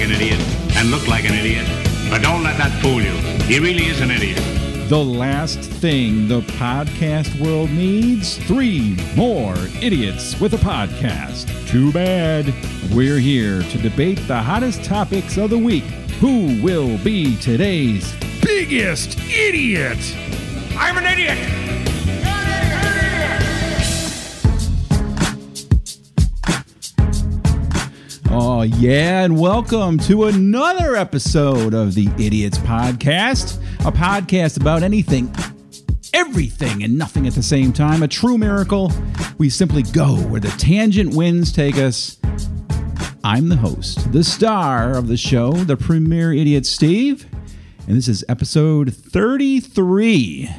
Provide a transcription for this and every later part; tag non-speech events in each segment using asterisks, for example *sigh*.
like an idiot and look like an idiot, but don't let that fool you. He really is an idiot. The last thing the podcast world needs three more idiots with a podcast. Too bad. We're here to debate the hottest topics of the week. Who will be today's biggest idiot? I'm an idiot! Yeah, and welcome to another episode of the Idiots Podcast, a podcast about anything, everything, and nothing at the same time. A true miracle. We simply go where the tangent winds take us. I'm the host, the star of the show, the premier idiot Steve, and this is episode 33.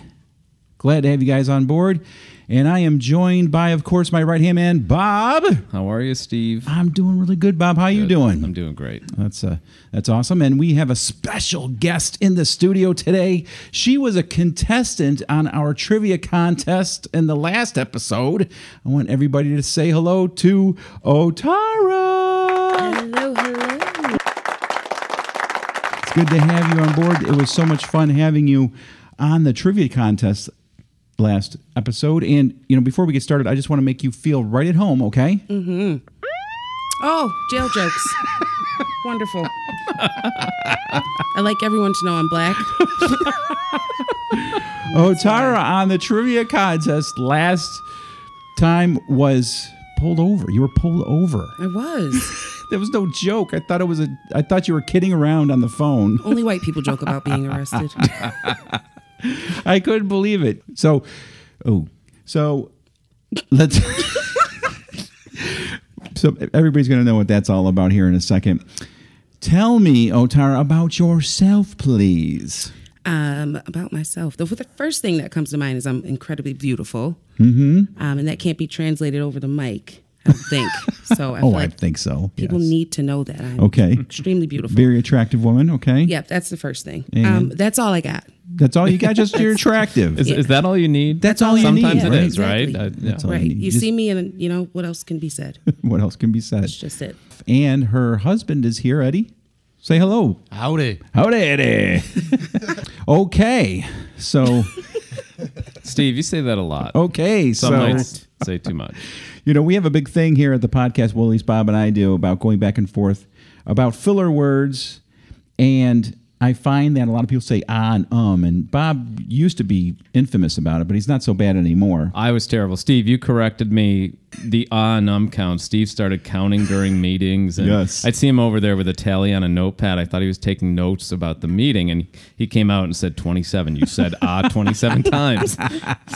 Glad to have you guys on board. And I am joined by, of course, my right hand man, Bob. How are you, Steve? I'm doing really good, Bob. How are you doing? I'm doing great. That's uh, that's awesome. And we have a special guest in the studio today. She was a contestant on our trivia contest in the last episode. I want everybody to say hello to Otara. Hello, hello. It's good to have you on board. It was so much fun having you on the trivia contest last episode. And you know, before we get started, I just want to make you feel right at home. Okay? Mm-hmm. Oh, jail jokes. *laughs* Wonderful. I like everyone to know I'm black. *laughs* Otara on the trivia contest last time was pulled over. You were pulled over. I was. *laughs* There was no joke. I thought it was a. I thought you were kidding around on the phone. Only white people joke about being arrested. I couldn't believe it. So, oh, so let's. so everybody's going to know what that's all about here in a second. Tell me, Otara, about yourself, please. Um, about myself. The, the first thing that comes to mind is I'm incredibly beautiful. Mm-hmm. Um, and that can't be translated over the mic, I think. So I *laughs* Oh, feel I think so. people yes. need to know that I'm Okay. extremely beautiful. Very attractive woman. Okay. yeah, that's the first thing. Um, that's all I got. That's all you got. Just *laughs* you're attractive. Is, is that all you need? That's all you Sometimes need, it right? is, right? Exactly. Uh, yeah. That's all right. you need. You Just- see me and, you know, what else can be said? *laughs* what else can be said? That's just it. And her husband is here, Eddie. Say hello. Howdy. Howdy, Eddie. okay. So, Steve, you say that a lot. okay. Some so, might say too much. You know, we have a big thing here at the podcast, least Bob and I do, about going back and forth about filler words. And I find that a lot of people say ah and um. And Bob used to be infamous about it, but he's not so bad anymore. I was terrible. Steve, you corrected me. The ah and um count. Steve started counting during meetings. And Yes. I'd see him over there with a tally on a notepad. I thought he was taking notes about the meeting, and he came out and said 27. You said ah *laughs* 27 times.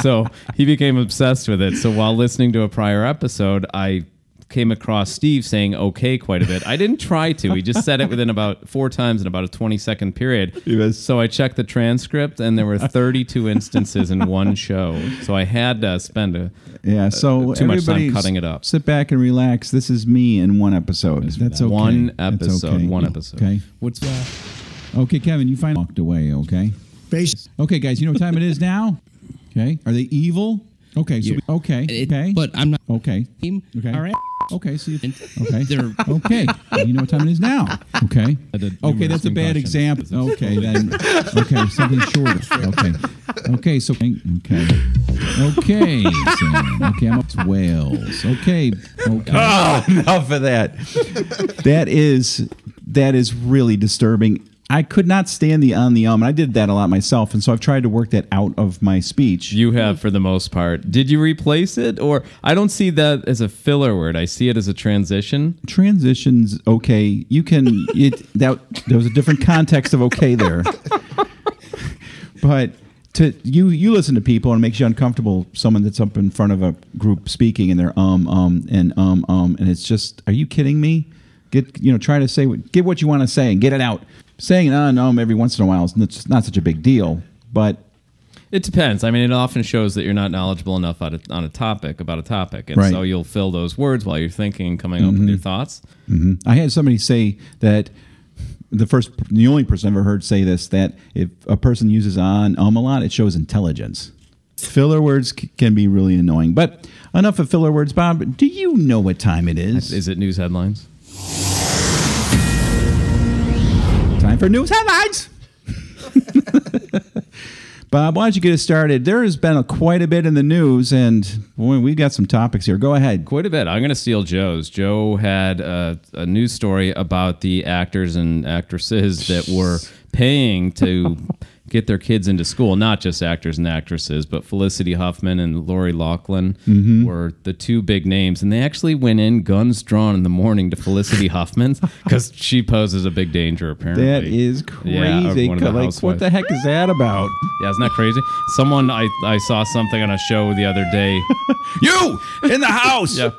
So he became obsessed with it. So while listening to a prior episode, I came across Steve saying okay quite a bit. I didn't try to. He just said it within about four times in about a 20 second period. was- So I checked the transcript, and there were 32 instances in one show. So I had to spend a Yeah, so Uh, too much time everybody cutting it up. Sit back and relax. This is me in one episode. That's okay. one That's episode, okay. one episode. Okay. What's that? Okay, Kevin, you finally walked away, okay? Face. Okay, guys, you know what time it is now? Okay. Are they evil? Okay, so we, okay, It- okay. But I'm not. okay. team. Okay. All right. Okay, so you, okay. they're- *laughs* okay. You know what time it is now. Okay. *laughs* Okay, that's a bad example. Okay, then. Okay, something shorter. Okay. Okay, so okay. Okay. Sam. Okay, I'm up to Wales. Okay. Okay. Oh, enough of that. That is that is really disturbing. I could not stand the on the um, and I did that a lot myself, and so I've tried to work that out of my speech. You have for the most part. Did you replace it, or I don't see that as a filler word. I see it as a transition. transitions okay you can *laughs* it that there was a different context of okay there *laughs* but to you you listen to people and it makes you uncomfortable someone that's up in front of a group speaking and they're um um and um um and it's just are you kidding me get you know try to say what- get what you want to say and get it out saying uh and um every once in a while is not, not such a big deal but It depends. I mean, it often shows that you're not knowledgeable enough on a, on a topic about a topic, and Right. so you'll fill those words while you're thinking and coming up with your thoughts. Mhm. I had somebody say that the first, the only person I've ever heard say this that if a person uses on um a lot, it shows intelligence. Filler words c- can be really annoying, but enough of filler words. Bob, do you know what time it is? Is it news headlines? Time for news headlines. *laughs* Bob, why don't you get us started? There has been a, quite a bit in the news, and boy, we've got some topics here. Go ahead. Quite a bit. I'm going to steal Joe's. Joe had a, a news story about the actors and actresses that were paying to *laughs* get their kids into school. Not just actors and actresses, but Felicity Huffman and Lori Loughlin Mm-hmm. were the two big names. And they actually went in guns drawn in the morning to Felicity Huffman's *laughs* because she poses a big danger, apparently. That is Yeah, crazy. the like, housewives. what the heck is that about? Yeah, isn't that crazy? Someone, I, I saw something on a show the other day. *laughs* You in the house Yeah.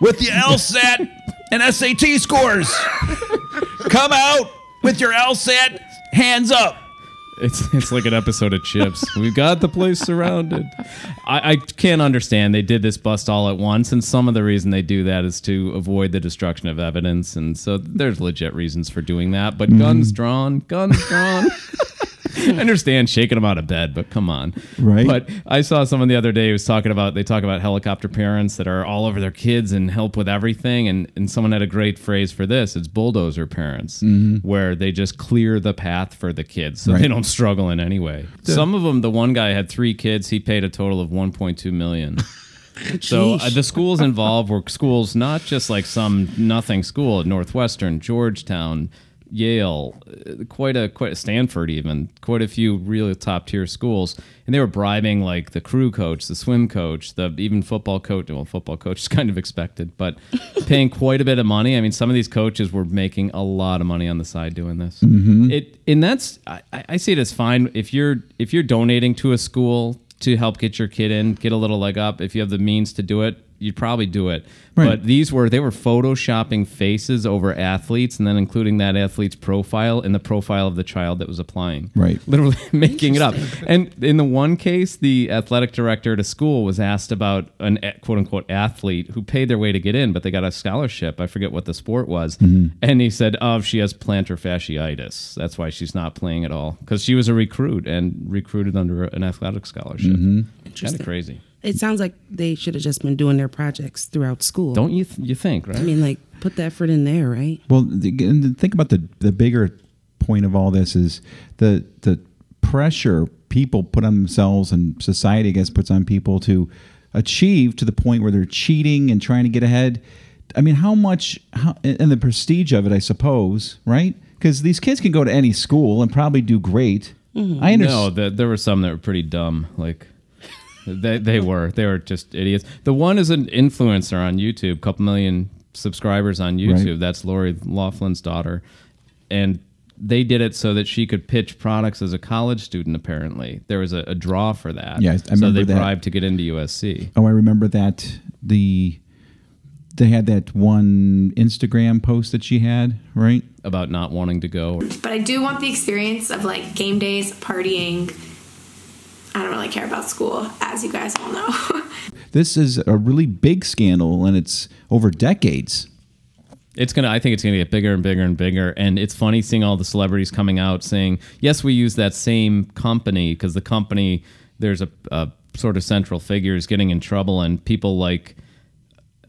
with the LSAT and SAT scores. *laughs* Come out with your LSAT hands up. It's it's like an episode of Chips. We've got the place surrounded. I, I can't understand. They did this bust all at once, and some of the reason they do that is to avoid the destruction of evidence, and so there's legit reasons for doing that. But mm-hmm. guns drawn, guns drawn. *laughs* *laughs* I understand shaking them out of bed, but come on. Right. But I saw someone the other day who was talking about they talk about helicopter parents that are all over their kids and help with everything. And, and someone had a great phrase for this. It's bulldozer parents, where they just clear the path for the kids so they don't struggle in any way. Some of them, the one guy had three kids. He paid a total of 1.2 million. *laughs* So uh, the schools involved were schools not just like some nothing school at Northwestern, Georgetown, Yale, uh, quite a quite a Stanford even, quite a few really top tier schools, and they were bribing like the crew coach, the swim coach, the even football coach. Well, football coach is *laughs* kind of expected, but *laughs* paying quite a bit of money. I mean, some of these coaches were making a lot of money on the side doing this. It and that's I, I see it as fine if you're if you're donating to a school to help get your kid in, get a little leg up. If you have the means to do it, you'd probably do it. Right. But these were they were photoshopping faces over athletes and then including that athlete's profile in the profile of the child that was applying. Right. Literally *laughs* making it up. *laughs* And in the one case, the athletic director at a school was asked about an quote unquote athlete who paid their way to get in, but they got a scholarship. I forget what the sport was. Mm-hmm. And he said, Oh, she has plantar fasciitis. That's why she's not playing at all. Because she was a recruit and recruited under an athletic scholarship. Mm-hmm. Kind of crazy. It sounds like they should have just been doing their projects throughout school. Don't you th- you think, right? I mean, like, put the effort in there, right? Well, the, and the- think about the the bigger point of all this is the the pressure people put on themselves and society, I guess, puts on people to achieve to the point where they're cheating and trying to get ahead. I mean, how much how, and the prestige of it, I suppose, right? Because these kids can go to any school and probably do great. Mm-hmm. I No, understand. the, there were some that were pretty dumb. Like they they were they were just idiots. The one is an influencer on YouTube, couple million subscribers on YouTube. Right. That's Lori Loughlin's daughter, and they did it so that she could pitch products as a college student. Apparently, there was a, a draw for that. Yeah, I so remember they that. bribed to get into USC. Oh, I remember that the they had that one Instagram post that she had, right? About not wanting to go. But I do want the experience of like game days, partying. I don't really care about school, as you guys all know. *laughs* This is a really big scandal, and it's over decades. It's gonna. I think it's gonna get bigger and bigger and bigger. And it's funny seeing all the celebrities coming out saying, "Yes, we use that same company because the company there's a, a sort of central figure is getting in trouble, and people like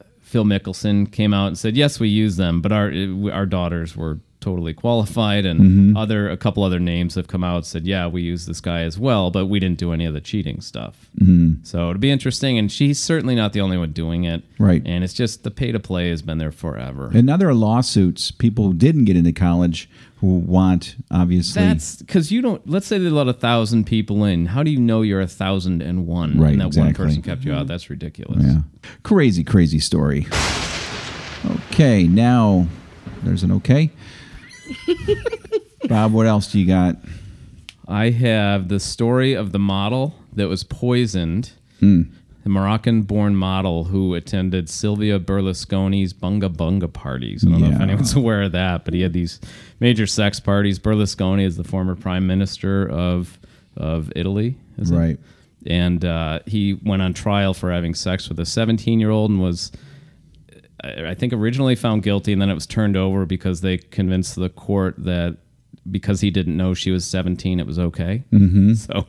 uh, Phil Mickelson came out and said, "Yes, we use them, but our uh, our daughters were totally qualified." And mm-hmm. other a couple other names have come out said, "Yeah, we use this guy as well, but we didn't do any of the cheating stuff." Mm-hmm. So it'll be interesting, and she's certainly not the only one doing it, Right. And it's just the pay to play has been there forever. And now there are lawsuits, people who didn't get into college who want, obviously. That's because you don't. Let's say they let a thousand people in. How do you know you're a thousand and one? Right, And that one person kept you out. Mm-hmm. That's ridiculous. yeah. Crazy, crazy story. Okay, now there's an okay. *laughs* Bob, what else do you got? I have the story of the model that was poisoned. Hmm. The Moroccan-born model who attended Silvio Berlusconi's bunga bunga parties. I don't know if anyone's *laughs* aware of that, but he had these major sex parties. Berlusconi is the former prime minister of of Italy, is it? Right. and uh, he went on trial for having sex with a 17 year old and was I I think originally found guilty and then it was turned over because they convinced the court that because he didn't know she was 17 it was okay. Mm-hmm. *laughs* so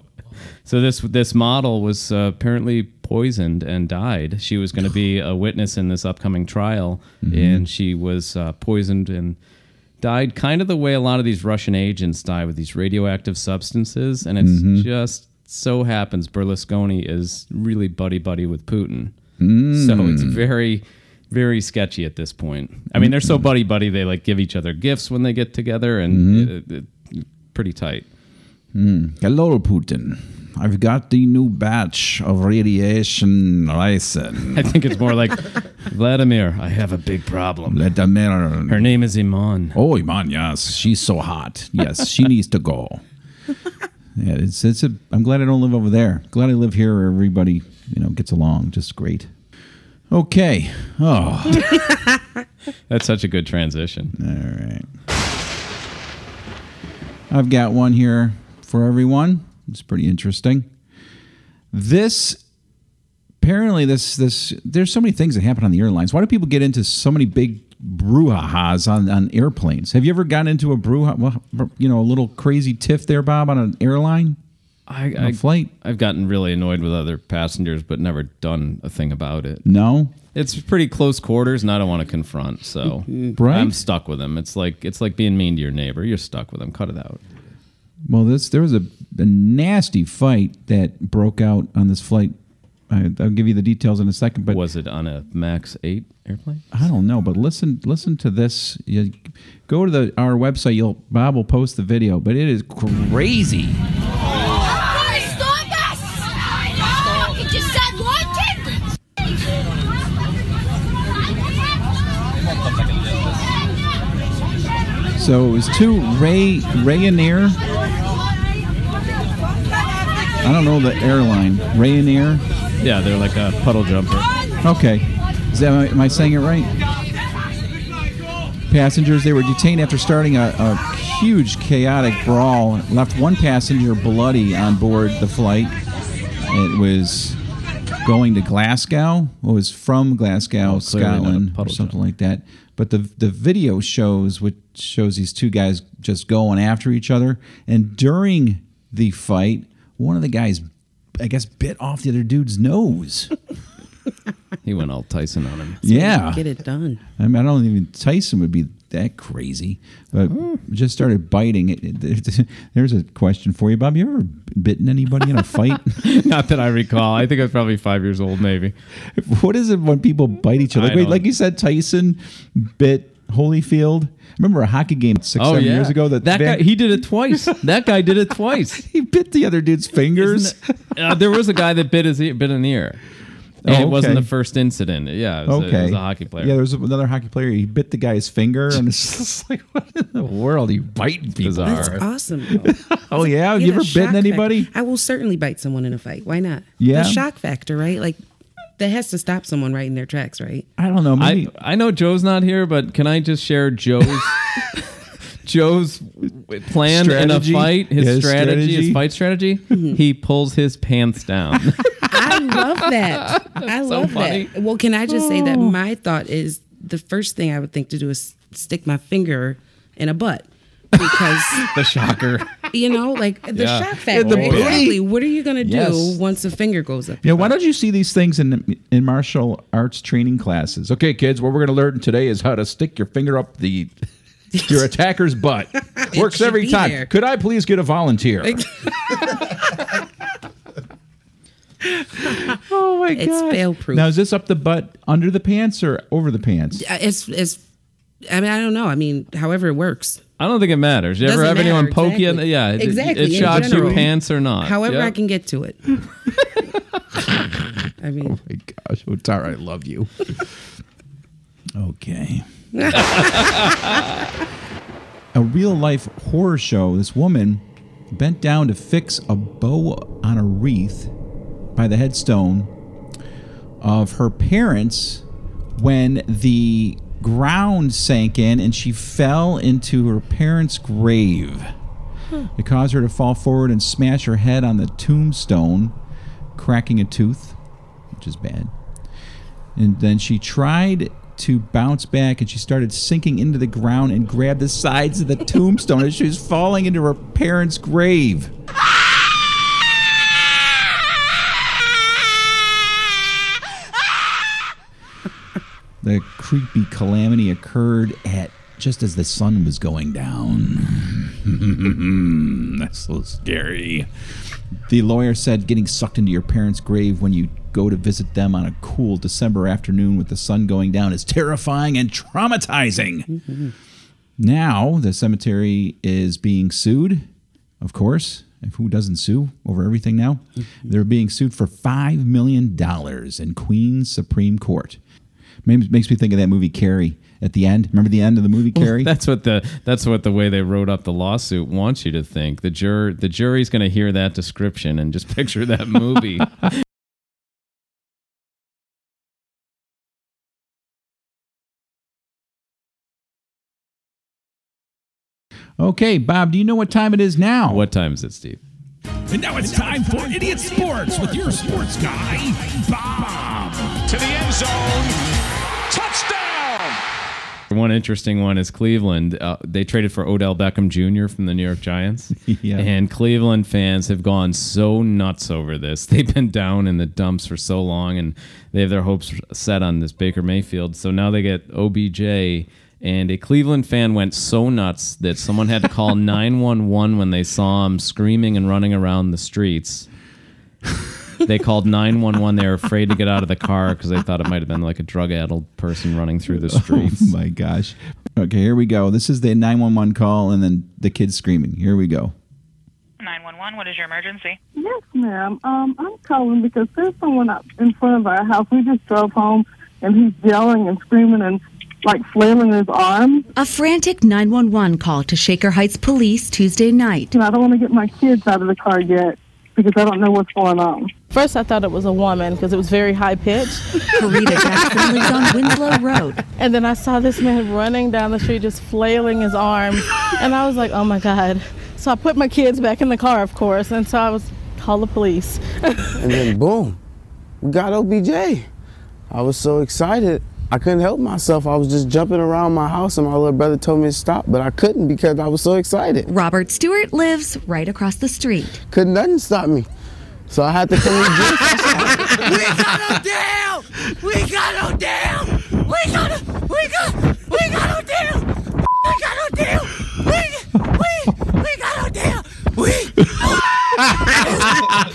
so this this model was uh, apparently poisoned and died. She was going to be a witness in this upcoming trial and she was uh, poisoned and died kind of the way a lot of these Russian agents die with these radioactive substances, and it's just so happens Berlusconi is really buddy buddy with Putin. So it's very, very sketchy at this point. I mean, they're so mm-hmm. buddy buddy they like give each other gifts when they get together, and mm-hmm. it, it, it- pretty tight. Mm. Hello, Putin. I've got the new batch of radiation ricin. *laughs* I think it's more like Vladimir. I have a big problem. Vladimir. Her name is Iman. Oh, Iman, yes, she's so hot. Yes, she needs to go. Yeah, it's it's a. I'm glad I don't live over there. Glad I live here where everybody you know gets along just great. Okay. Oh, *laughs* That's such a good transition. all right. I've got one here for everyone. It's pretty interesting. This apparently this this there's so many things that happen on the airlines. Why do people get into so many big brouhahas on, on airplanes? Have you ever gotten into a brouhaha, well, you know, a little crazy tiff there, Bob, on an airline, I, I flight? I've gotten really annoyed with other passengers, but never done a thing about it. No, It's pretty close quarters, and I don't want to confront. So Right. I'm stuck with them. It's like it's like being mean to your neighbor. You're stuck with them. Cut it out. Well, this there was a, a nasty fight that broke out on this flight. I, I'll give you the details in a second, but Was it on a Max Eight airplane? I don't know. But listen, listen to this. You go to the our website. You'll Bob will post the video, but it is crazy. So it was two Ray Ryanair. I don't know the airline. Ryanair. Yeah, they're like a puddle jumper. Okay. Is that, am I saying it right? Passengers, they were detained after starting a, a huge chaotic brawl. Left one passenger bloody on board the flight. It was going to Glasgow. It was from Glasgow, Oh, clearly not a Scotland, or something like that. But the the video shows which shows these two guys just going after each other. And during the fight, one of the guys, I guess, bit off the other dude's nose. *laughs* He went all Tyson on him. yeah. Get it done. I mean, I don't even Tyson would be that crazy, but just started biting. It, it- *laughs* there's a question for you, Bob. You ever bitten anybody in a fight? *laughs* Not that I recall. I think I was probably five years old, maybe. what is it when people bite each other? Like, wait, like you said, Tyson bit Holyfield. Remember a hockey game six, Oh seven yeah, years ago? That that Van- guy he did it twice. that guy did it twice. *laughs* he bit the other dude's fingers. Uh, there was a guy that bit his ear, bit an ear. And Oh, it wasn't the first incident. Yeah, it was, a, it was a hockey player. Yeah, there was another hockey player. He bit the guy's finger, and it's *laughs* just like, what in the world? Are you biting people? That's awesome. *laughs* Oh yeah, Yeah, you ever bitten anybody? factor. I will certainly bite someone in a fight. Why not? Yeah? The shock factor, right? Like that has to stop someone right in their tracks, right? I don't know. I, Maybe I know Joe's not here, but can I just share Joe's *laughs* Joe's plan in a fight? His Yeah, his strategy, strategy? his fight strategy. Mm-hmm. He pulls his pants down. I love that. *laughs* I love funny. that. Well, can I just say that my thought is the first thing I would think to do is stick my finger in a butt. Because *laughs* the shocker. you know, like the Yeah. shock factor. the booty. exactly. What are you gonna do Yes. once the finger goes up? Yeah, why don't you see these things in in martial arts training classes? Okay, kids, what we're going to learn today is how to stick your finger up the *laughs* your attacker's butt. Works every time. there. Could I please get a volunteer? Oh my god. It's fail-proof. Now is this up the butt, under the pants or over the pants? It's it's. I mean, I don't know. I mean, however it works. I don't think it matters. You ever Doesn't have anyone matter, poke you? In the, yeah, it, Exactly, It in shocks your general. pants or not. However, Yeah. I can get to it. *laughs* I mean, Oh my gosh, oh, Otara, I love you. *laughs* okay. *laughs* a real life horror show. This woman bent down to fix a bow on a wreath by the headstone of her parents when the ground sank in and she fell into her parents' grave. It caused her to fall forward and smash her head on the tombstone, cracking a tooth, which is bad. And then she tried to bounce back and she started sinking into the ground and grabbed the sides of the *laughs* tombstone as she was falling into her parents' grave. The creepy calamity occurred at just as the sun was going down. *laughs* That's so scary. The lawyer said getting sucked into your parents' grave when you go to visit them on a cool December afternoon with the sun going down is terrifying and traumatizing. Mm-hmm. Now the cemetery is being sued, of course. If who doesn't sue over everything now? Mm-hmm. They're being sued for five million dollars in Queens Supreme Court. Makes makes me think of that movie Carrie at the end. Remember the end of the movie Carrie? That's what the that's what the way they wrote up the lawsuit wants you to think. The jur the jury's going to hear that description and just *laughs* picture that movie. Okay, Bob, do you know what time it is now? what time is it, Steve? And now it's time for Idiot Sports with your sports guy, Bob. to the end zone. One interesting one is Cleveland. Uh, they traded for Odell Beckham Jr. from the New York Giants. *laughs* Yeah. And Cleveland fans have gone so nuts over this. *laughs* They've been down in the dumps for so long and they have their hopes set on this Baker Mayfield. So now they get OBJ. And a Cleveland fan went so nuts that someone had to call *laughs* 911 when they saw him screaming and running around the streets. They called 911. They were afraid to get out of the car because they thought it might have been like a drug addled person running through the streets. *laughs* Oh my gosh. Okay, here we go. This is the 911 call and then the kids screaming. Here we go. 911, what is your emergency? Yes, ma'am. Um, I'm calling because there's someone up in front of our house. We just drove home, and he's yelling and screaming and like flailing his arms. A frantic 911 call to Shaker Heights Police Tuesday night. And I don't want to get my kids out of the car yet because I don't know what's going on. First, I thought it was a woman because it was very high pitched. Karita Jackson lives on Winslow Road. And then I saw this man running down the street, just flailing his arms. And I was like, oh my God. So I put my kids back in the car, of course. And so I was, call the police. And then boom, we got OBJ. I was so excited. I couldn't help myself. I was just jumping around my house, and my little brother told me to stop, but I couldn't because I was so excited. Robert Stewart lives right across the street. Couldn't nothing stop me. So I had to come and get *laughs* We got Odell! We got Odell! We got we got we got Odell! We got Odell! We we we got Odell! We we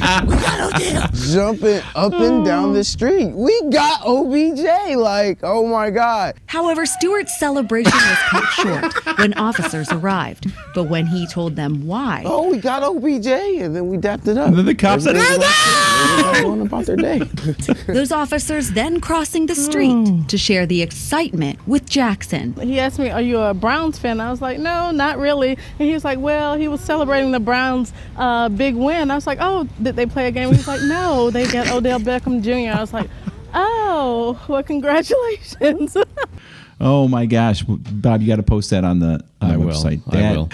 *laughs* got Odell! jumping up and down the street. We got OBJ. Like, oh my God. However, Stewart's celebration was cut short when officers arrived. But when he told them why, Oh, we got OBJ. And then we dapped it up. And then the cops said, Everybody was going about their day. *laughs* those officers then crossing the street to share the excitement with Jackson. He asked me, Are you a Browns fan? I was like, No, not really. And he was like, Well, he was celebrating the Browns' uh, big win. I was like, Oh, did they play a game? He's like, No, they got Odell Beckham Jr. I was like, Oh, well, congratulations. *laughs* Oh my gosh, Bob, you got to post that on the, on I the will. website. I That- will.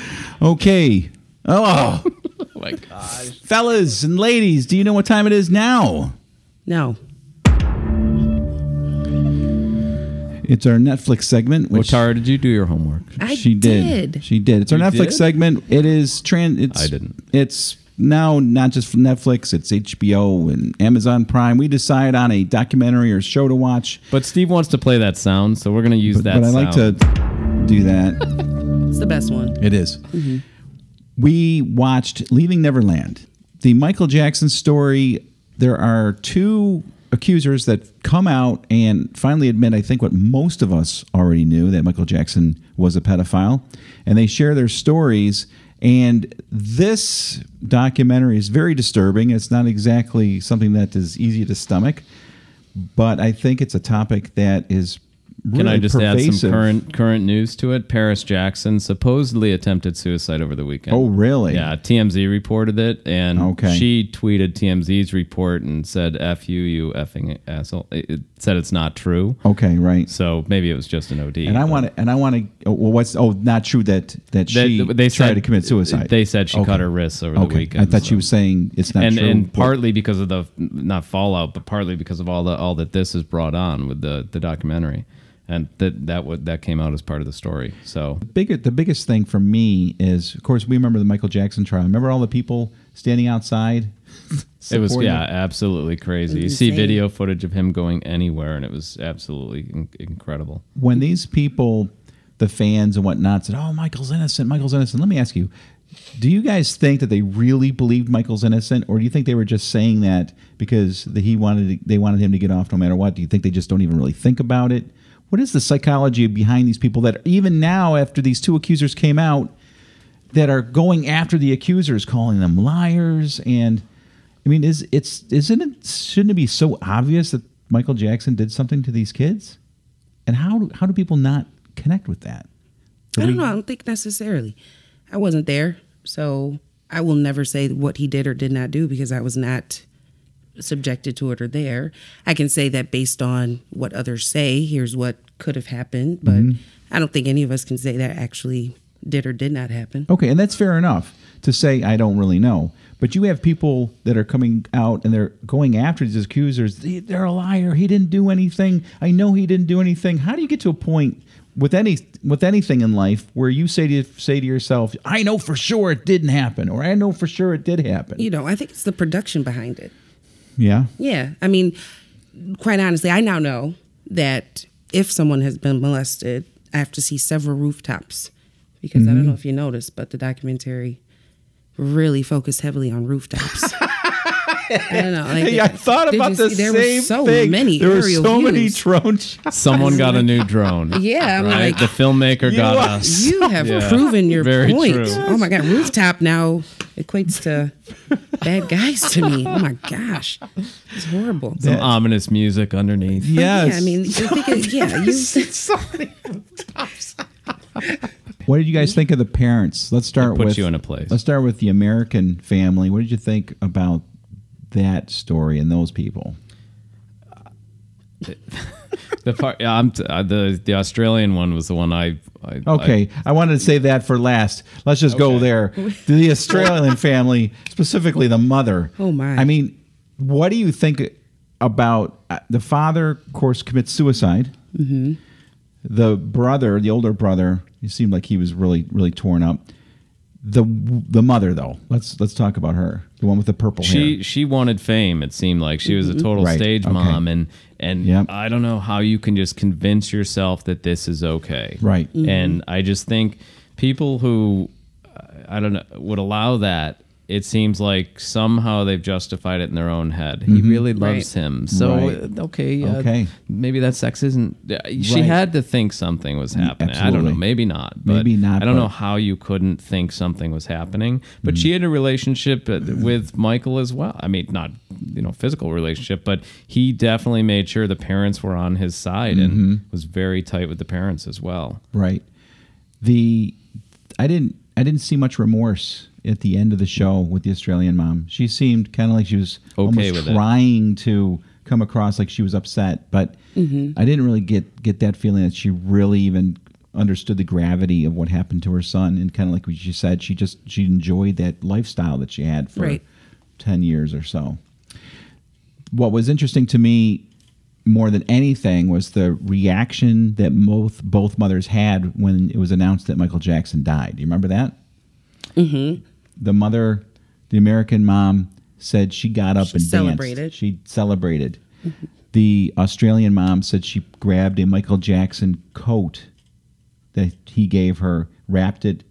Okay. Oh, Oh *laughs* my gosh. fellas and ladies, do you know what time it is now? No. It's our Netflix segment. Well, Which Tara, did you do your homework? I she did. did. She did. It's our You Netflix did? segment. It is trans. It's I didn't. It's now not just from Netflix. It's HBO and Amazon Prime. We decide on a documentary or show to watch. But Steve wants to play that sound, so we're going to use But, that but I like to do that. *laughs* It's the best one. It is. Mm-hmm. We watched Leaving Neverland, the Michael Jackson story. There are two accusers that come out and finally admit, I think, what most of us already knew that Michael Jackson was a pedophile. And they share their stories. And this documentary is very disturbing. It's not exactly something that is easy to stomach, but I think it's a topic that is really Can I just add some current current news to it? Paris Jackson supposedly attempted suicide over the weekend. Oh, really? Yeah, TMZ reported it, and Okay. she tweeted TMZ's report and said "f you, you effing asshole." It it said it's not true, Okay, right. so maybe it was just an OD. And I want to, and I want to. Oh, well, what's? Oh, not true that that she They- they tried said- to commit suicide. They said she Okay. cut her wrists over the weekend. I thought she was saying it's not and true. and partly because of the not fallout, but partly because of all the all that this has brought on with the the documentary, and that that would that came out as part of the story. So big, the biggest thing for me is, of course, we remember the Michael Jackson trial. Remember all the people standing outside. *laughs* it was yeah, absolutely crazy. You see video footage of him going anywhere, and it was absolutely in- incredible. When these people the fans and whatnot said, "Oh, Michael's innocent. Michael's innocent." Let me ask you: Do you guys think that they really believed Michael's innocent, or do you think they were just saying that because the, he wanted to, they wanted him to get off no matter what? Do you think they just don't even really think about it? What is the psychology behind these people that even now, after these two accusers came out, that are going after the accusers, calling them liars? And I mean, is it's isn't it shouldn't it be so obvious that Michael Jackson did something to these kids? And how do, how do people not connect with that? I don't know. I don't think necessarily. I wasn't there, so I will never say what he did or did not do because I was not subjected to it or there. I can say that based on what others say, here's what could have happened, but Mhm. I don't think any of us can say that actually did or did not happen. Okay, and that's fair enough to say I don't really know. But you have people that are coming out and they're going after these accusers. They- They're a liar. He didn't do anything. I know he didn't do anything. How do you get to a point with any with anything in life where you say to say to yourself, "I know for sure it didn't happen," or "I know for sure it did happen"? You know, I think it's the production behind it. Yeah. Yeah. I mean, quite honestly, I now know that if someone has been molested, I have to see several rooftops. Because I don't Mhm. know if you noticed, but the documentary really focused heavily on rooftops. *laughs* I don't know. Like, Hey, I thought about you the see- there same were so thing. many there were aerial so many views. drone shots. *laughs* Someone got a new drone. *laughs* Yeah, I'm right? like- the filmmaker got are us. You have Yeah. proven your Very point. true. Oh my god, rooftop now equates to bad guys to me. Oh my gosh, it's horrible. Some ominous music underneath. Yeah, I mean, you think it, *laughs* yeah, you. What did you guys think of the parents? Let's start It puts with you in a place. Let's start with the American family. What did you think about that story and those people? *laughs* The part, yeah, I'm t- uh, the the Australian one was the one I. I Okay, I, wanted to say that for last. Let's just go there. The *laughs* Australian family, specifically the mother. Oh, my. I mean, what do you think about uh, the father? Of course, commits suicide. hmm The brother, the older brother, he seemed like he was really, really torn up. The the mother, though, let's let's talk about her. The one with the purple she hair. she wanted fame. It seemed like she was a total Right, stage okay. mom, and and I don't know how you can just convince yourself that this is okay. Right. Mhm. And I just think people who uh, I don't know would allow that. It seems like somehow they've justified it in their own head. He Mhm. really loves Right. him, so Right. uh, okay, uh, Okay. maybe that sex isn't. uh, She Right. had to think something was happening. I don't know, maybe not. But Maybe not, I don't know how you couldn't think something was happening. But Mm-hmm. she had a relationship uh, with Michael as well. I mean, not you know physical relationship, but he definitely made sure the parents were on his side Mhm. and was very tight with the parents as well. Right. The I didn't I didn't see much remorse at the end of the show with the Australian mom. She seemed kind of like she was Okay almost with it. trying to come across like she was upset, but Mhm. I didn't really get get that feeling that she really even understood the gravity of what happened to her son and kind of like what she said she just she enjoyed that lifestyle that she had for Right. 10 years or so. What was interesting to me more than anything was the reaction that both both mothers had when it was announced that Michael Jackson died. Do you remember that? Mm-hmm. The mother, the American mom, said she got up She and celebrated. danced. She celebrated. The Australian mom said she grabbed a Michael Jackson coat that he gave her, wrapped it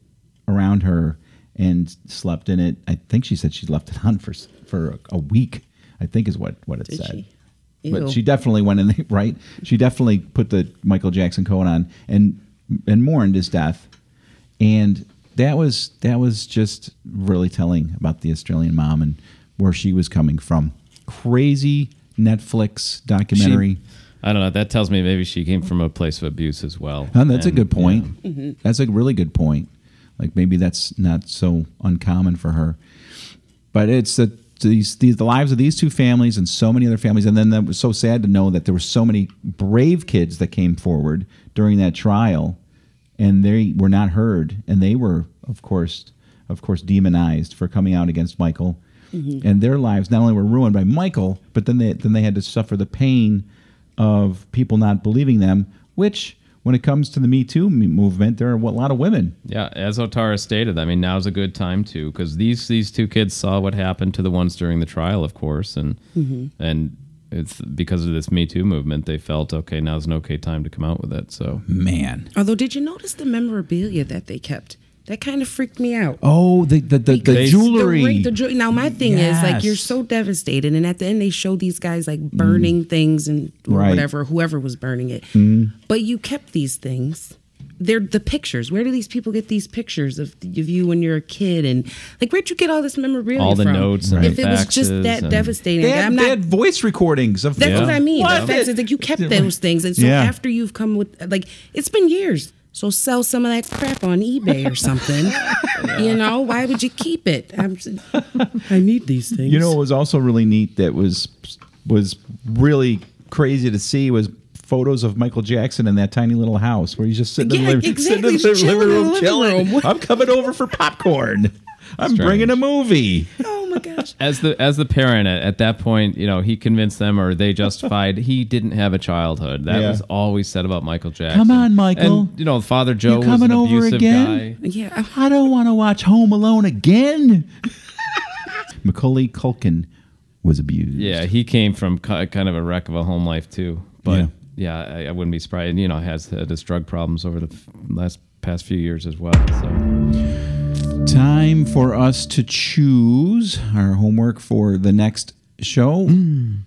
around her, and slept in it. I think she said she left it on for for a, a week. I think is what what it Did said. she? But she definitely went in, *laughs* right? She definitely put the Michael Jackson coat on and and mourned his death. And that was that was just really telling about the Australian mom and where she was coming from. Crazy Netflix documentary. She- I don't know. That tells me maybe she came from a place of abuse as well. And that's a good point. yeah. Mm-hmm. That's a really good point. Like maybe that's not so uncommon for her. But it's the these, these the lives of these two families and so many other families, and then that was so sad to know that there were so many brave kids that came forward during that trial, and they were not heard, and they were, of course, of course, demonized for coming out against Michael, Mhm. and their lives not only were ruined by Michael, but then they then they had to suffer the pain of people not believing them, which. When it comes to the Me Too movement, there are a lot of women Yeah, as Otara stated, I mean now's a good time to because these these two kids saw what happened to the ones during the trial, of course, and Mhm. and it's because of this Me Too movement. They felt okay, now's an okay time to come out with it. So Man. Although, did you notice the memorabilia that they kept? That kind of freaked me out. Oh, the the the, the jewelry. The ring- the ju- now my thing is like you're so devastated, and at the end they show these guys like burning things and Right. whatever, whoever was burning it. Mm. But you kept these things. They're the pictures. Where do these people get these pictures of, of you when you're a kid? And like, where'd you get all this memorabilia All the from? notes and if the it was just that devastating, They had, I'm they had voice recordings of That's Yeah. what I mean. What? The fact is that you kept those things, and so Yeah. after you've come with like, it's been years. So sell some of that crap on eBay or something. *laughs* You know, why would you keep it? I'm, I need these things. You know, what was also really neat that was was really crazy to see was photos of Michael Jackson in that tiny little house where he's just sitting in the living, exactly. sitting in the He's chilling living in the room, living chilling. room. *laughs* I'm coming over for popcorn. I'm Strange. bringing a movie. oh my gosh. as the as the parent at, at that point, you know, he convinced them or they justified he didn't have a childhood. That Yeah. was always said about Michael Jackson. Come on, Michael. And, you know, Father Joe was coming an over abusive again? guy. Yeah. I don't want to watch Home Alone again. *laughs* Macaulay Culkin was abused. Yeah, he came from kind of a wreck of a home life too. But Yeah. Yeah, I, I wouldn't be surprised. And, you know, has had his drug problems over the f- last past few years as well. So Time for us to choose our homework for the next show. Mm.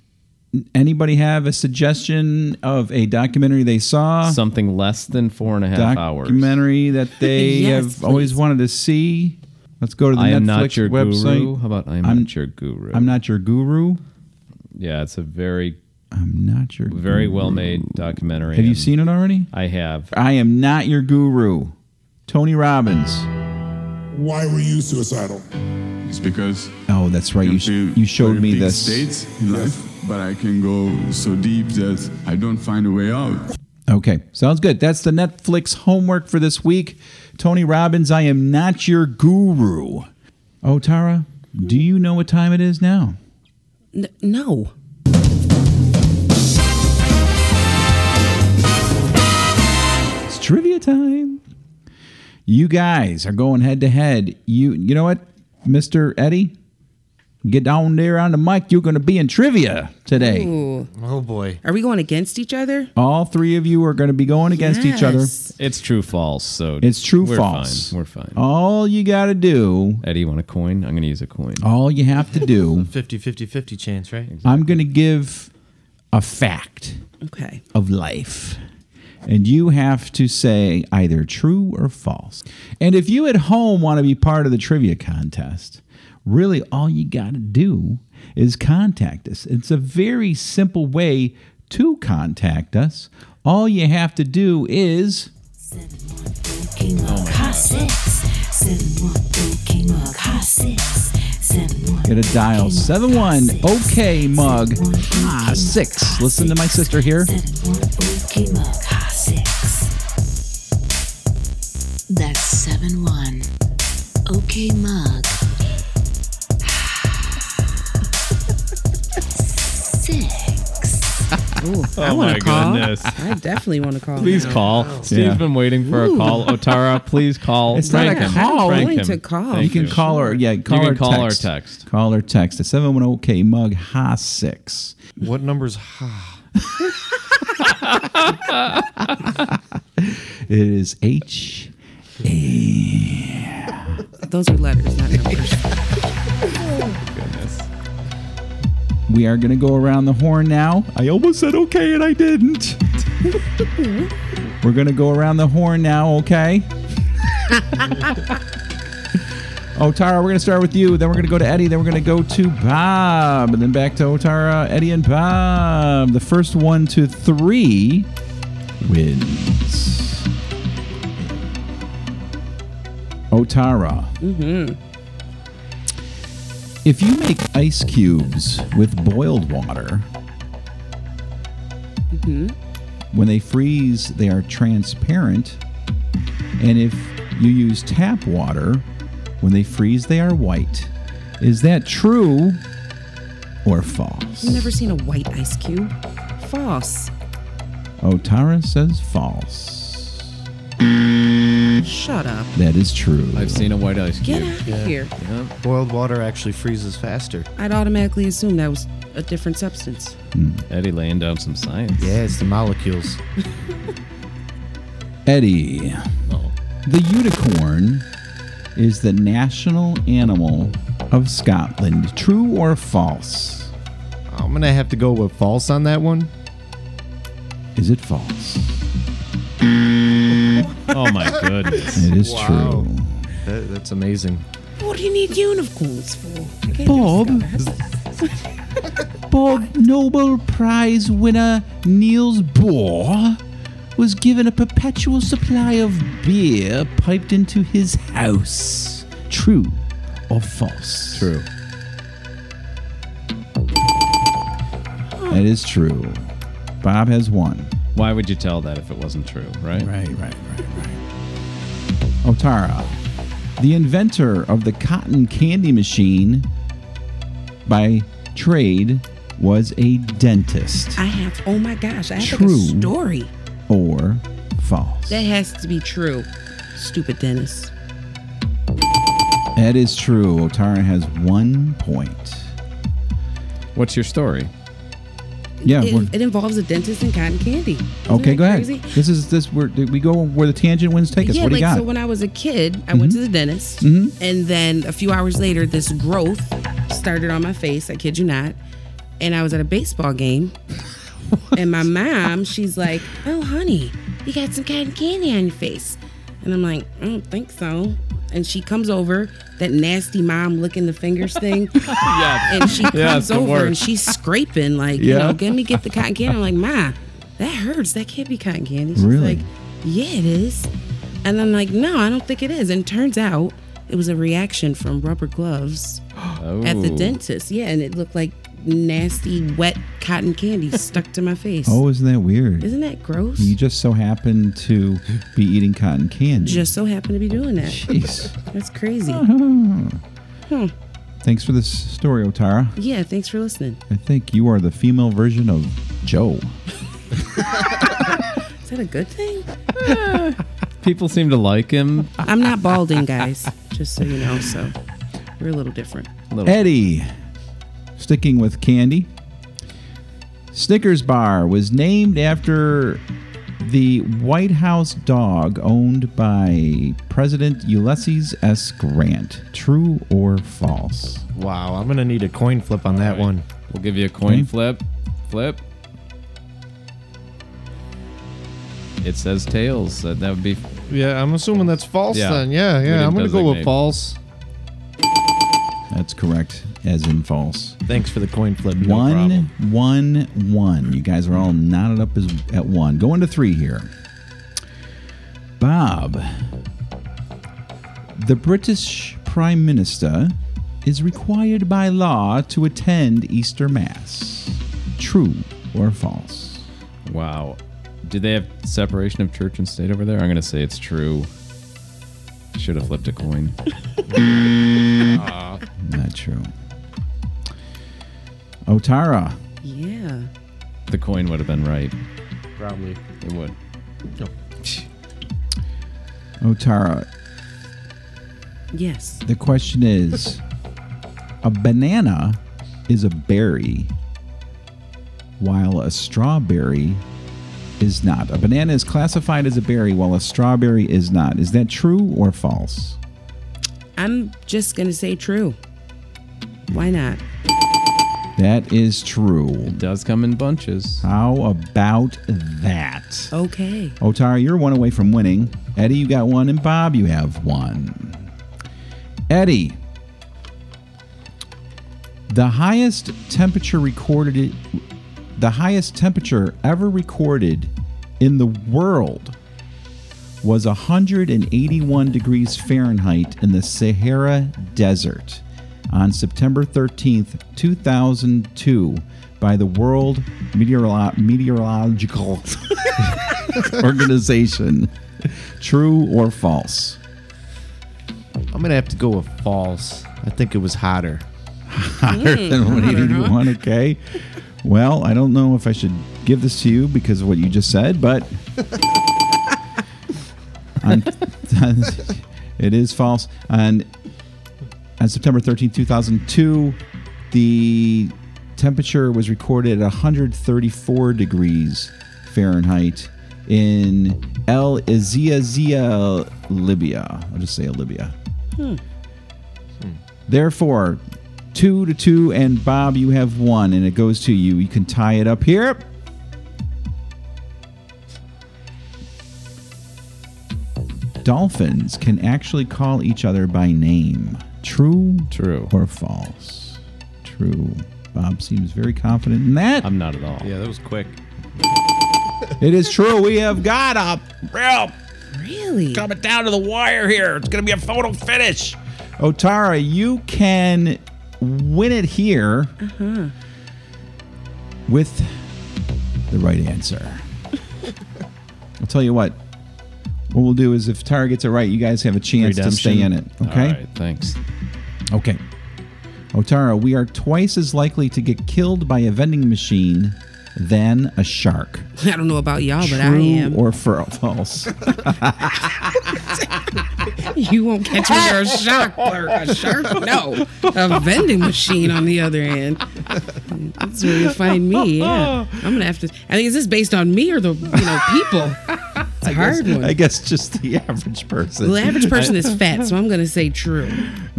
Anybody have a suggestion of a documentary they saw? something less than four and a half hours. documentary that *laughs* they Yes, have always wanted to see. Let's go to the I Netflix am not your website. guru. How about I am I'm- not your guru? I'm not your guru. Yeah, it's a very I'm not your very guru. well made documentary. Have you seen it already? I have. I am not your guru. Tony Robbins. Why were you suicidal? It's because Oh, that's right. You, sh- you showed me big this. states in life, but I can go so deep that I don't find a way out. Okay, sounds good. That's the Netflix homework for this week. Tony Robbins, I am not your guru. Oh, Tara, do you know what time it is now? N- no. Trivia time. You guys are going head to head. You you know what, Mr. Eddie? Get down there on the mic. You're going to be in trivia today. Ooh. Oh boy. Are we going against each other? All three of you are going to be going against each other. Yes. It's true false. So It's true we're false. Fine. We're fine. All you got to do, Eddie, you want a coin? I'm going to use a coin. all you have to do, 50 50 50 chance, right? I'm going to give a fact Okay. of life. And you have to say either true or false. And if you at home want to be part of the trivia contest, really all you got to do is contact us. It's a very simple way to contact us. All you have to do is get a dial 71 OK mug ah 6. Listen to my sister here. That's 7 1. Okay, mug. Ooh, oh I Oh want my to call. goodness. I definitely want to call. Please now. call. Steve's Yeah. been waiting for Ooh. a call. Otara, please call. It's not Frank a him. call. Frank I'm willing him. to call. Thank You can call her, yeah, call you her can call text. or text. Call or text at 710 OK mug ha 6. What number's ha? *laughs* It is H Those are letters, not numbers. *laughs* We are going to go around the horn now. I almost said okay and I didn't. We're going to go around the horn now, okay? *laughs* oh, Tara, we're going to start with you. Then we're going to go to Eddie. Then we're going to go to Bob. And then back to Otara, Eddie, and Bob. The first one to three wins. Otara. Mm-hmm. If you make ice cubes with boiled water, Mm-hmm. when they freeze, they are transparent. And if you use tap water, when they freeze, they are white. Is that true or false? I've never seen a white ice cube. False. Otara says false. Shut up. That is true. I've seen a white ice Get cube. out of here. Boiled water actually freezes faster. I'd automatically assume that was a different substance. Hmm. Eddie laying down some science. Yeah, it's the molecules. *laughs* Eddie. Oh. The unicorn is the national animal of Scotland. True or false? I'm gonna have to go with false on that one. Is it false? Hmm. Oh my goodness. It is Wow. true. That, that's amazing. What do you need unicorns for? You can't Bob. do *laughs* Bob Nobel Prize winner Niels Bohr was given a perpetual supply of beer piped into his house. True or false? True. That is true. Bob has one. Why would you tell that if it wasn't true, right? Right, right, right, right. Otara, the inventor of the cotton candy machine by trade, was a dentist. I have. Oh my gosh! I have True. like a story. Or false? That has to be true. Stupid Dennis. That is true. Otara has one point. What's your story? Yeah. it, it involves a dentist and cotton candy. Isn't okay, go ahead. This is this where we go where the tangent winds take us. Yeah, what do like you got? so when I was a kid, I went to the dentist, Mhm. and then a few hours later, this growth started on my face. I kid you not. And I was at a baseball game, *laughs* and my mom, she's like, "Oh, honey, you got some cotton candy on your face," and I'm like, "I don't think so." And she comes over, that nasty mom licking the fingers thing. *laughs* Yeah. And she comes over and she's scraping, like, you know, get me get the cotton candy. I'm like, Ma, that hurts. That can't be cotton candy. She's Really? like, Yeah, it is. And I'm like, No, I don't think it is. And it turns out it was a reaction from rubber gloves *gasps* at the Oh. dentist. Yeah, and it looked like nasty, wet cotton candy stuck to my face. oh, isn't that weird? Isn't that gross? You just so happen to be eating cotton candy. Just so happened to be doing that. Jeez. That's crazy. Hmm. Thanks for this story, Otara. Yeah, thanks for listening. I think you are the female version of Joe. Is that a good thing? *laughs* People seem to like him. I'm not balding, guys, just so you know. So we're a little different. A little. Eddie, sticking with candy. Snickers bar was named after the White House dog owned by President Ulysses S. Grant. True or false? Wow, I'm gonna need a coin flip on that one. We'll give you a coin Okay. flip. Flip. It says tails. That, that would be. Yeah, I'm assuming that's false Yeah. then. Yeah, yeah. I'm gonna go with false. That's correct, as in false. Thanks for the coin flip. No one, problem. one, one. You guys are all knotted up as at one. Going to three here. Bob, the British Prime Minister is required by law to attend Easter Mass. True or false? Wow. Do they have separation of church and state over there? I'm going to say it's true. Should have flipped a coin. *laughs* Not true. Otara, Yeah. The coin would have been right. Probably. It would. Nope. Otara. Yes. The question is a banana is a berry, while a strawberry is not. A banana is classified as a berry, while a strawberry is not. Is that true or false? I'm just gonna say true. Why not? That is true. It does come in bunches. How about that? Okay. Otara, you're one away from winning. Eddie, you got one, and Bob, you have one. Eddie, the highest temperature recorded, the highest temperature ever recorded in the world was 181 degrees Fahrenheit in the Sahara Desert on September 13th, 2002, by the World Meteorolo- Meteorological *laughs* Organization. True or false? I'm gonna have to go with false. I think it was hotter. Hotter than 181, okay. Well, I don't know if I should give this to you because of what you just said, but *laughs* on *laughs* it is false. And on September 13, 2002, the temperature was recorded at 134 degrees Fahrenheit in El Izia, Libya. I'll just say Libya. Hmm. Therefore, two to two, and Bob, you have one, and it goes to you. You can tie it up here. Dolphins can actually call each other by name. True? True. Or false? True. Bob seems very confident in that. I'm not at all. Yeah, that was quick. It is true. We have got a real Really? coming down to the wire here. It's going to be a photo finish. Otara, you can win it here Uh-huh. with the right answer. *laughs* I'll tell you what. What we'll do is if Tara gets it right, you guys have a chance to stay in it. Okay? All right, thanks. Okay. Otara, we are twice as likely to get killed by a vending machine than a shark. *laughs* I don't know about y'all, but I True am. or for false? *laughs* You won't catch me near a shark or a shark. No, a vending machine on the other end. That's where you find me. Yeah, I'm gonna have to. I think is this based on me or the you know people? It's a I hard guess, one. I guess just the *laughs* average person. Well, the average person is *laughs* fat, so I'm gonna say true.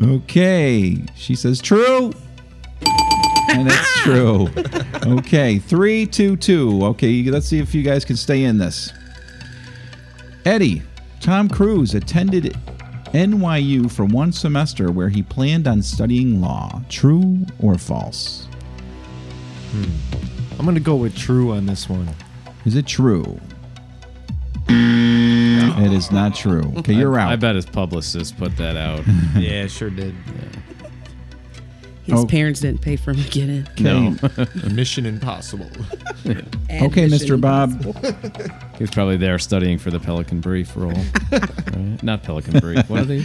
Okay. She says true. And it's *laughs* true. Okay. Three, two, two. Okay. Let's see if you guys can stay in this. Eddie, Tom Cruise attended NYU for one semester where he planned on studying law. True or false? Hmm. I'm going to go with true on this one. Is it true? It is not true. Okay, you're I, out. I bet his publicist put that out. *laughs* yeah, sure did. His Oh. parents didn't pay for him to get in. No. *laughs* Mission Impossible. *laughs* Okay, Mr. Bob. He was probably there studying for the Pelican Brief role. Right? Not Pelican Brief. What are they?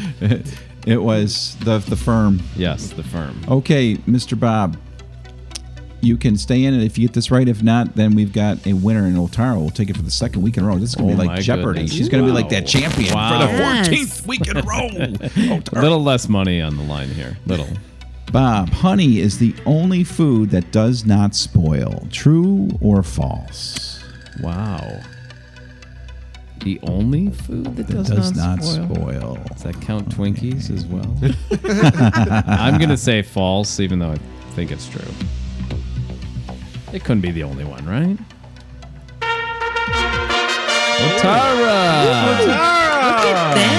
It was the the firm. Yes, the firm. Okay, Mr. Bob. You can stay in it if you get this right. If not, then we've got a winner in Otara. We'll take it for the second week in a row. This is gonna Oh be like Jeopardy. goodness. She's gonna be like that champion Wow. for the Yes. 14th week in a row. *laughs* A little less money on the line here. Little. Bob, honey is the only food that does not spoil. True or false? Wow. The only food that does, does not, not spoil. spoil. Does that count Twinkies as well? *laughs* I'm gonna say false, even though I think it's true. It couldn't be the only one, right? Otara! Look at that.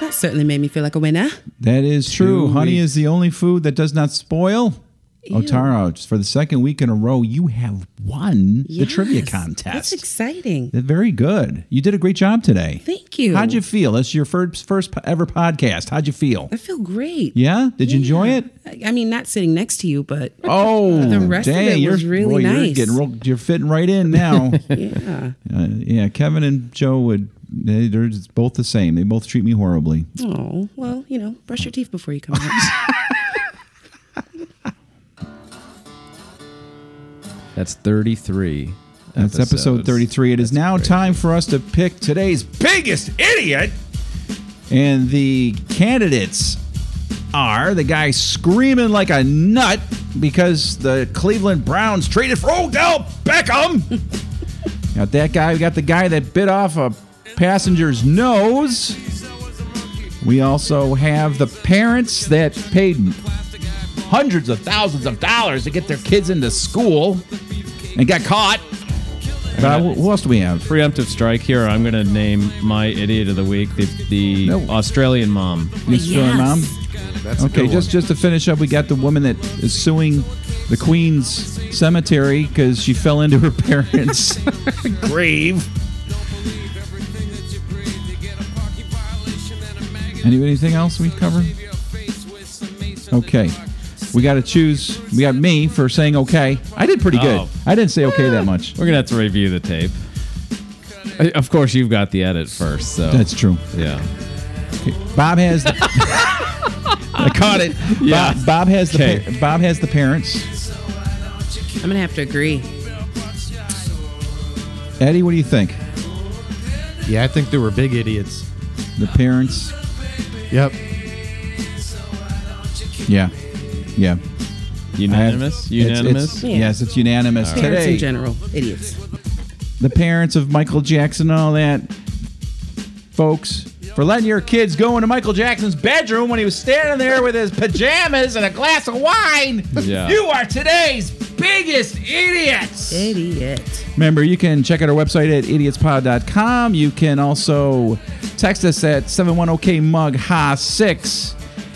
That certainly made me feel like a winner. That is true. Two Honey weeks. is the only food that does not spoil. Otara, for the second week in a row, you have won the trivia contest. That's exciting. Very good. You did a great job today. Thank you. How'd you feel? That's your first first ever podcast. How'd you feel? I feel great. Yeah? Did you enjoy it? I- mean, not sitting next to you, but Oh, The rest of dang, it you're was really boy, You're getting real, you're fitting right in now. *laughs* yeah. uh, yeah, Kevin and Joe would. They, they're both the same. They both treat me horribly. Oh, well, you know, brush your teeth before you come out. *laughs* *laughs* That's 33. That's episode episodes. 33. It is now time for us to pick today's biggest idiot. And the candidates are the guy screaming like a nut because the Cleveland Browns traded for Odell Beckham. *laughs* got that guy. We got the guy that bit off a passenger's nose. We also have the parents that paid hundreds of thousands of dollars to get their kids into school and got caught. But wh- who else do we have? Preemptive strike here. I'm going to name my idiot of the week, the, the Australian mom. Miss Yes. mom? That's a okay, good just just to finish up, we got the woman that is suing the Queen's cemetery because she fell into her *laughs* parents' *laughs* grave. Any, anything else we covered? Okay. We got to choose. We got me for saying okay. I did pretty good. Oh. I didn't say okay that much. We're going to have to review the tape. Uh, Of course, you've got the edit first, so. That's true. Yeah. Bob has. *laughs* I caught it. Yeah. Bob, Bob has the Okay. pa- Bob has the parents. I'm gonna have to agree. Eddie, what do you think? Yeah, I think they were big idiots. The parents. Yep. Yeah. Yeah. Unanimous? I have- it's- Unanimous? it's- Yes, it's unanimous Parents today. in general, idiots. the parents of Michael Jackson and all that, folks, for letting your kids go into Michael Jackson's bedroom when he was standing there with his pajamas and a glass of wine. Yeah. You are today's biggest idiots. Idiot. Remember, you can check out our website at idiotspod.com. You can also text us at 71OK-MUG HA6.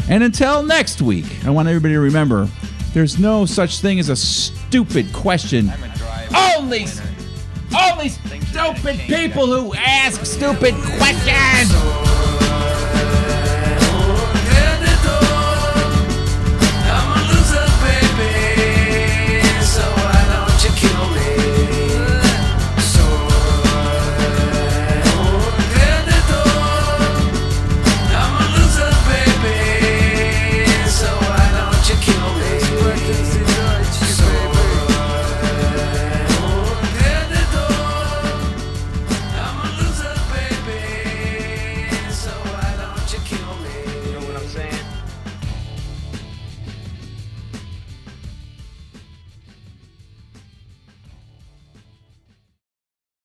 And until next week, I want everybody to remember there's no such thing as a stupid question. Only, only stupid people who ask stupid questions.